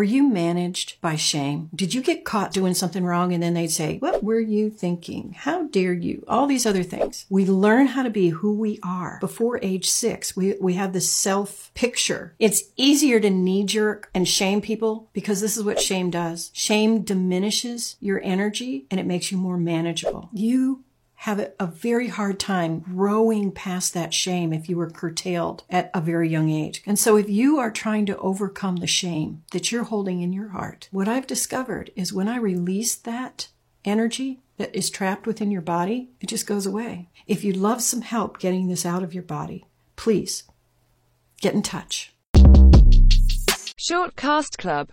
Were you managed by shame? Did you get caught doing something wrong and then they'd say, What were you thinking? How dare you? All these other things. We learn how to be who we are before age six. We, we have this self picture. It's easier to knee jerk and shame people because this is what shame does. Shame diminishes your energy and it makes you more manageable. You have a very hard time growing past that shame if you were curtailed at a very young age. And so if you are trying to overcome the shame that you're holding in your heart, what I've discovered is when I release that energy that is trapped within your body, it just goes away. If you'd love some help getting this out of your body, please get in touch. Shortcast Club